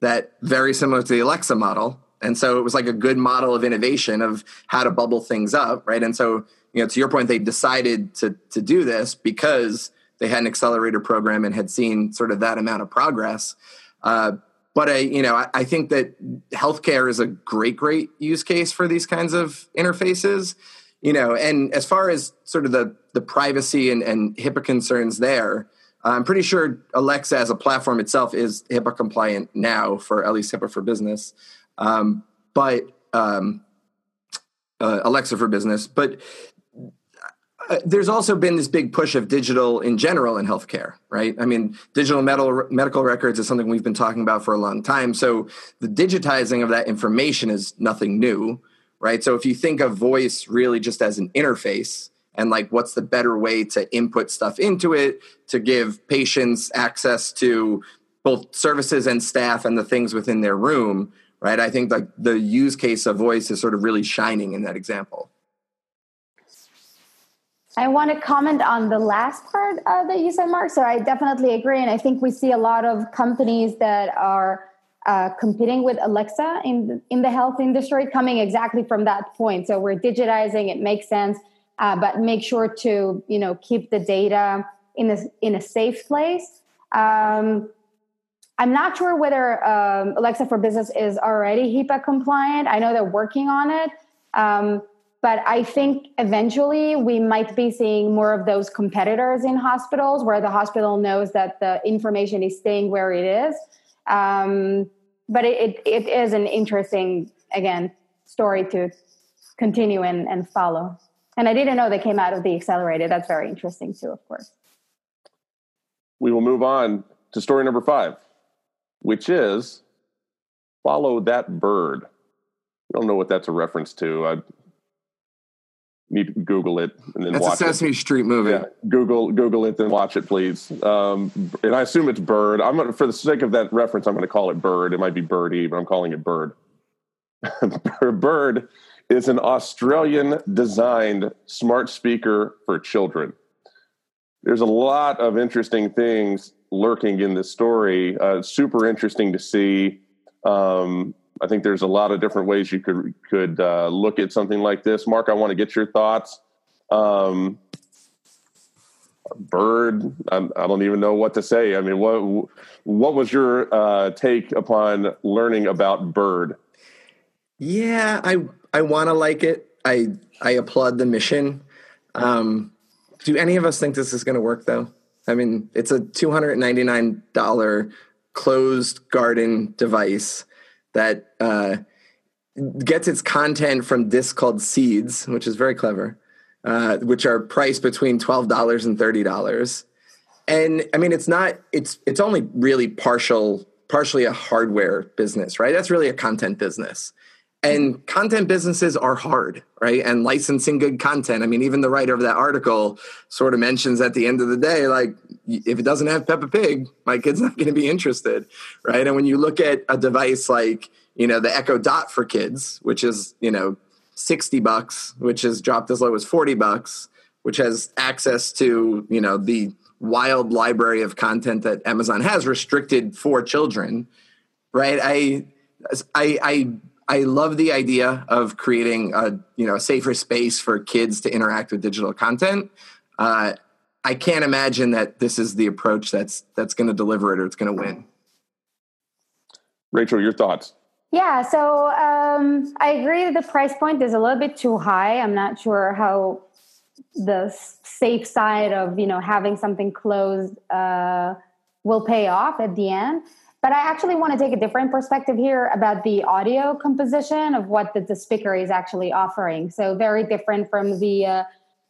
S3: that very similar to the Alexa model. And so it was like a good model of innovation of how to bubble things up, right? And so, you know, to your point, they decided to to do this because they had an accelerator program and had seen sort of that amount of progress. Uh, but I, you know, I, I, think that healthcare is a great, great use case for these kinds of interfaces. You know, and as far as sort of the the privacy and, and HIPAA concerns there, I'm pretty sure Alexa as a platform itself is HIPAA compliant now for at least HIPAA for business. Um, but um, uh, Alexa for business, but uh, there's also been this big push of digital in general in healthcare, right? I mean, digital medical medical records is something we've been talking about for a long time. So the digitizing of that information is nothing new, right? So if you think of voice really just as an interface, and like what's the better way to input stuff into it to give patients access to both services and staff and the things within their room right i think like the use case of voice is sort of really shining in that example
S2: I want to comment on the last part uh, that you said, Mark. So I definitely agree, and I think we see a lot of companies that are uh, competing with Alexa in in the health industry coming exactly from that point. So we're digitizing; it makes sense uh, but make sure to you know keep the data in a in a safe place. Um, I'm not sure whether um, Alexa for Business is already HIPAA compliant. I know they're working on it. Um, but I think eventually we might be seeing more of those competitors in hospitals where the hospital knows that the information is staying where it is. Um, but it, it, it is an interesting, again, story to continue and, and follow. And I didn't know they came out of the accelerated. That's very interesting too, of course.
S1: We will move on to story number five, which is follow that bird. I don't know what that's a reference to. I, need to Google it and then
S3: That's
S1: watch
S3: a Sesame
S1: it.
S3: Street movie.
S1: Yeah, Google Google it, then watch it, please. Um, and I assume it's Bird. I'm gonna, for the sake of that reference, I'm going to call it Bird. It might be Birdie, but I'm calling it Bird. Bird is an Australian designed smart speaker for children. There's a lot of interesting things lurking in this story. Uh, super interesting to see. Um, I think there's a lot of different ways you could could uh, look at something like this. Mark, I want to get your thoughts. Um, Bird, I, I don't even know what to say. I mean, what what was your uh, take upon learning about Bird?
S3: Yeah, I I want to like it. I I applaud the mission. Um, do any of us think this is going to work though? I mean, it's a two hundred ninety nine dollar closed garden device that uh, gets its content from discs called seeds, which is very clever, uh, which are priced between twelve dollars and thirty dollars. And I mean, it's not. It's it's only really partial, partially a hardware business, right? That's really a content business. And content businesses are hard, right? And licensing good content. I mean, even the writer of that article sort of mentions at the end of the day, like, if it doesn't have Peppa Pig, my kid's not going to be interested, right? And when you look at a device like, you know, the Echo Dot for kids, which is, you know, 60 bucks, which has dropped as low as 40 bucks, which has access to, you know, the wild library of content that Amazon has restricted for children, right? I, I, I I love the idea of creating a you know a safer space for kids to interact with digital content. Uh, I can't imagine that this is the approach that's that's going to deliver it or it's going to win.
S1: Rachel, your thoughts?
S2: Yeah, so um, I agree that the price point is a little bit too high. I'm not sure how the safe side of you know having something closed uh, will pay off at the end. But I actually want to take a different perspective here about the audio composition of what the, the speaker is actually offering. So very different from the uh,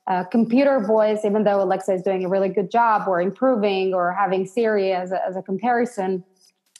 S2: uh, computer voice, even though Alexa is doing a really good job or improving or having Siri as a, as a comparison.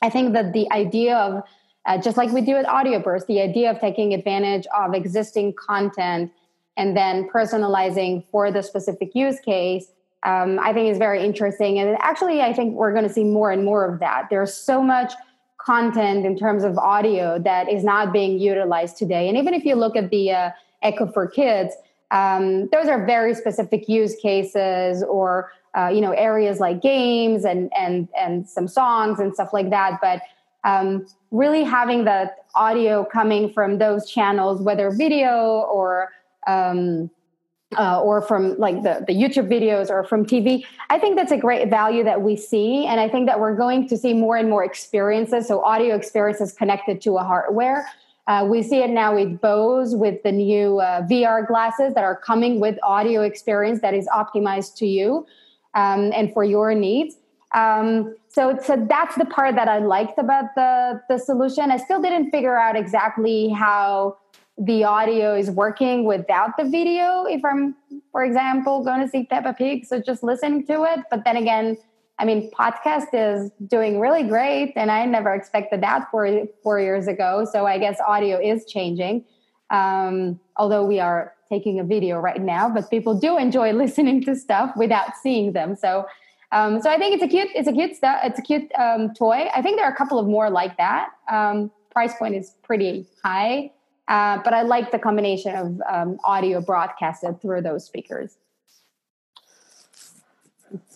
S2: I think that the idea of uh, just like we do at Audioburst, the idea of taking advantage of existing content and then personalizing for the specific use case um, I think is very interesting. And actually, I think we're going to see more and more of that. There's so much content in terms of audio that is not being utilized today. And even if you look at the uh, Echo for Kids, um, those are very specific use cases or uh, you know areas like games and and and some songs and stuff like that. But um, really having the audio coming from those channels, whether video or um, uh, or from like the, the YouTube videos or from TV. I think that's a great value that we see. And I think that we're going to see more and more experiences. So, audio experiences connected to a hardware. Uh, we see it now with Bose, with the new uh, VR glasses that are coming with audio experience that is optimized to you um, and for your needs. Um, so, so that's the part that I liked about the the solution. I still didn't figure out exactly how the audio is working without the video if i'm for example going to see peppa pig so just listening to it. But then again i mean podcast is doing really great and i never expected that four, four years ago so i guess audio is changing. Um, although we are taking a video right now but people do enjoy listening to stuff without seeing them. So um, so i think it's a cute it's a cute stuff it's a cute um, toy. I think there are a couple of more like that. Um, price point is pretty high uh, but I like the combination of um, audio broadcasted through those speakers.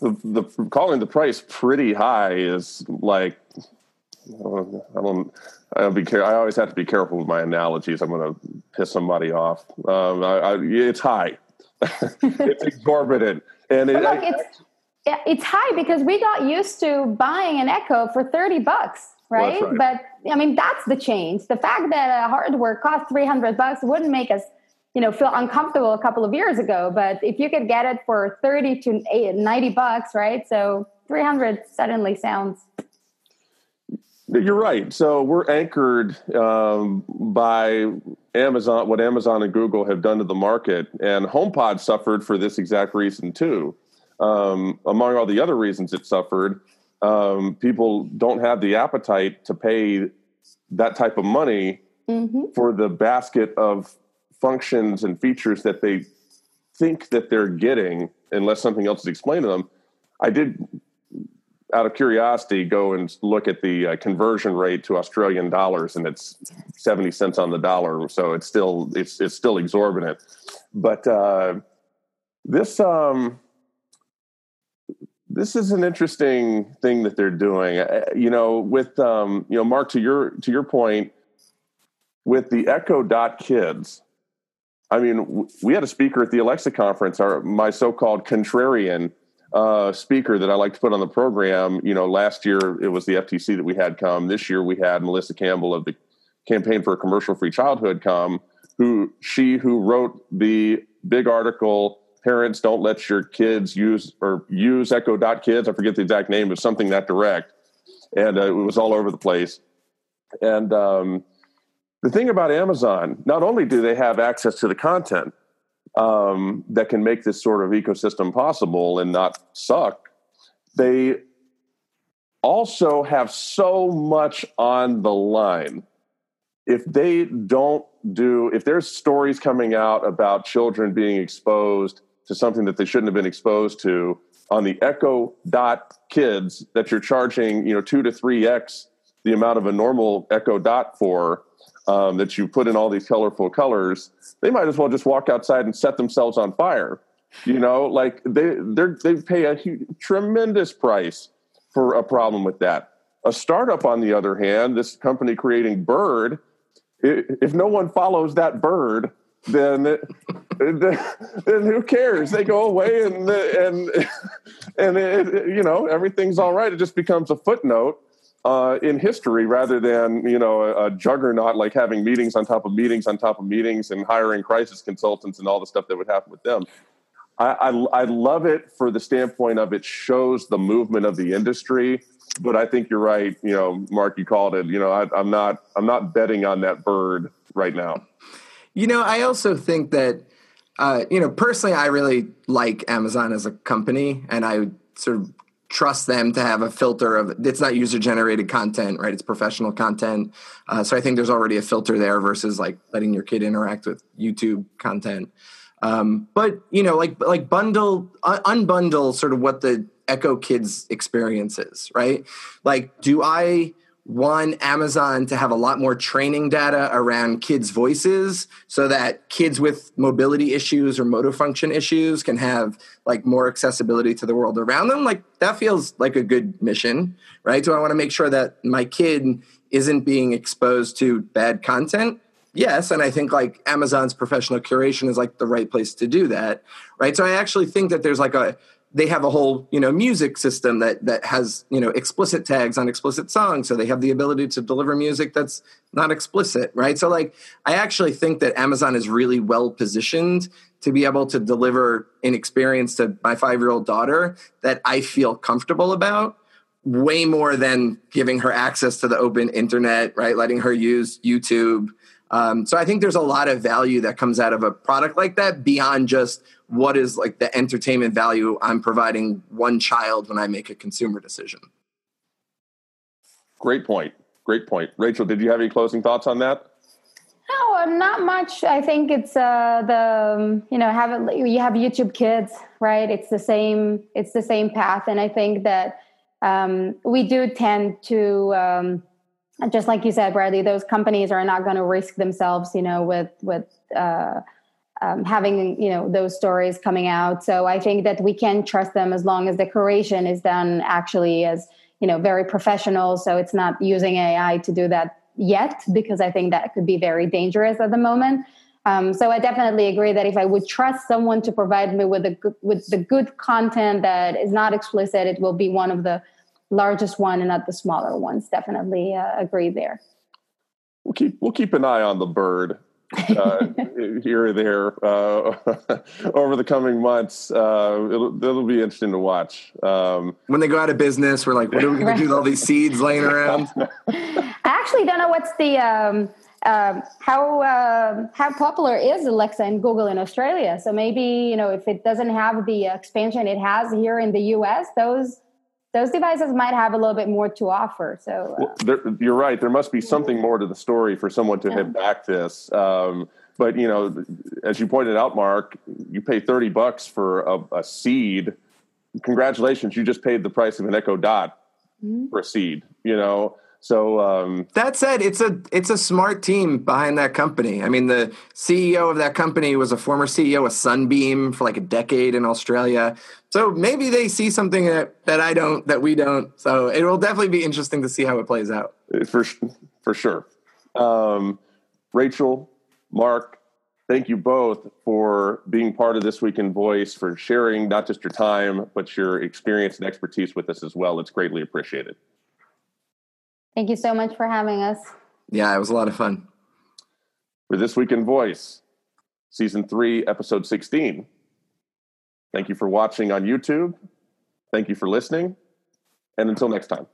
S1: The, the calling the price pretty high is like I don't. I'll be. Care- I always have to be careful with my analogies. I'm going to piss somebody off. Um, I, I, it's high. it's exorbitant, and it,
S2: look, it's it's high because we got used to buying an Echo for thirty bucks right? right? But I mean, that's the change. The fact that a hardware costs 300 bucks wouldn't make us, you know, feel uncomfortable a couple of years ago. But if you could get it for 30 to 90 bucks, right? So 300 suddenly sounds.
S1: You're right. So we're anchored um, by Amazon, what Amazon and Google have done to the market, and HomePod suffered for this exact reason too. Um, among all the other reasons it suffered, um, people don't have the appetite to pay that type of money mm-hmm. for the basket of functions and features that they think that they're getting unless something else is explained to them. I did, out of curiosity, go and look at the uh, conversion rate to Australian dollars, and it's seventy cents on the dollar. So it's still it's it's still exorbitant. But uh, this um, this is an interesting thing that they're doing. Uh, you know, with um, you know, Mark, to your to your point, with the Echo Dot Kids. I mean, we had a speaker at the Alexa conference, our my so-called contrarian uh, speaker that I like to put on the program. You know, last year it was the FTC that we had come. This year we had Melissa Campbell of the Campaign for a Commercial Free Childhood come, who she who wrote the big article parents don't let your kids use or use echo dot kids i forget the exact name but something that direct. And uh, it was all over the place. And um, the thing about amazon not only do they have access to the content um, that can make this sort of ecosystem possible and not suck they also have so much on the line. If they don't do if there's stories coming out about children being exposed to something that they shouldn't have been exposed to on the echo dot kids that you're charging you know two to three x the amount of a normal echo dot for um, that you put in all these colorful colors they might as well just walk outside and set themselves on fire. You know like they they they pay a huge, tremendous price for a problem with that. A startup on the other hand this company creating bird if no one follows that bird then then who cares? They go away and and and it, you know everything's all right. It just becomes a footnote uh, in history rather than you know a, a, juggernaut like having meetings on top of meetings on top of meetings and hiring crisis consultants and all the stuff that would happen with them. I, I, I love it for the standpoint of it shows the movement of the industry, but I think you're right. You know, Mark, you called it. You know, I, I'm not I'm not betting on that bird right now.
S3: You know, I also think that, uh, you know, personally, I really like Amazon as a company, and I sort of trust them to have a filter of it's not user generated content, right? It's professional content. Uh, so I think there's already a filter there versus like letting your kid interact with YouTube content. Um, but you know, like like bundle, unbundle sort of what the Echo Kids experience is, right? Like, do I one amazon to have a lot more training data around kids voices so that kids with mobility issues or motor function issues can have like more accessibility to the world around them. Like that feels like a good mission right? So i want to make sure that my kid isn't being exposed to bad content. Yes and i think like amazon's professional curation is like the right place to do that right? So i actually think that there's like a they have a whole you know music system that that has you know explicit tags on explicit songs. So they have the ability to deliver music that's not explicit right? So like i actually think that amazon is really well positioned to be able to deliver an experience to my 5 year old daughter that i feel comfortable about way more than giving her access to the open internet right? Letting her use youtube. Um, so I think there's a lot of value that comes out of a product like that beyond just what is like the entertainment value I'm providing one child when I make a consumer decision.
S1: Great point. Great point. Rachel, did you have any closing thoughts on that?
S2: No, uh, not much. I think it's uh, the um, you know have it, you have YouTube Kids, right? It's the same. It's the same path, and I think that um, we do tend to um, just like you said, Bradley, those companies are not going to risk themselves, you know, with with uh, um, having you know those stories coming out. So I think that we can trust them as long as the curation is done actually as you know very professional. So it's not using AI to do that yet, because I think that could be very dangerous at the moment. Um, so I definitely agree that if I would trust someone to provide me with a with the good content that is not explicit, it will be one of the largest one and not the smaller ones. Definitely uh, agree there.
S1: We'll keep we'll keep an eye on the bird uh, here or there uh, over the coming months. Uh, it'll, it'll be interesting to watch. Um,
S3: when they go out of business, we're like, what are we going to do with all these seeds laying around?
S2: I actually don't know what's the um, um, how uh, how popular is Alexa and Google in Australia. So maybe you know if it doesn't have the expansion it has here in the U.S., those those devices might have a little bit more to offer. So uh,
S1: well, there, you're right. There must be something more to the story for someone to yeah. hit back this. Um, but you know, as you pointed out, Mark, you pay thirty bucks for a, a seed. Congratulations, you just paid the price of an Echo Dot mm-hmm. for a seed. You know, so um,
S3: that said, it's a it's a smart team behind that company. I mean, the CEO of that company was a former CEO of Sunbeam for like a decade in Australia. So maybe they see something that, that I don't, that we don't. So it will definitely be interesting to see how it plays out.
S1: For for sure. Um, Rachel, Mark, thank you both for being part of this week in voice for sharing not just your time but your experience and expertise with us as well. It's greatly appreciated.
S2: Thank you so much for having us.
S3: Yeah it was a lot of fun.
S1: For this week in voice season 3 episode 16 thank you for watching on youtube. Thank you for listening. And until next time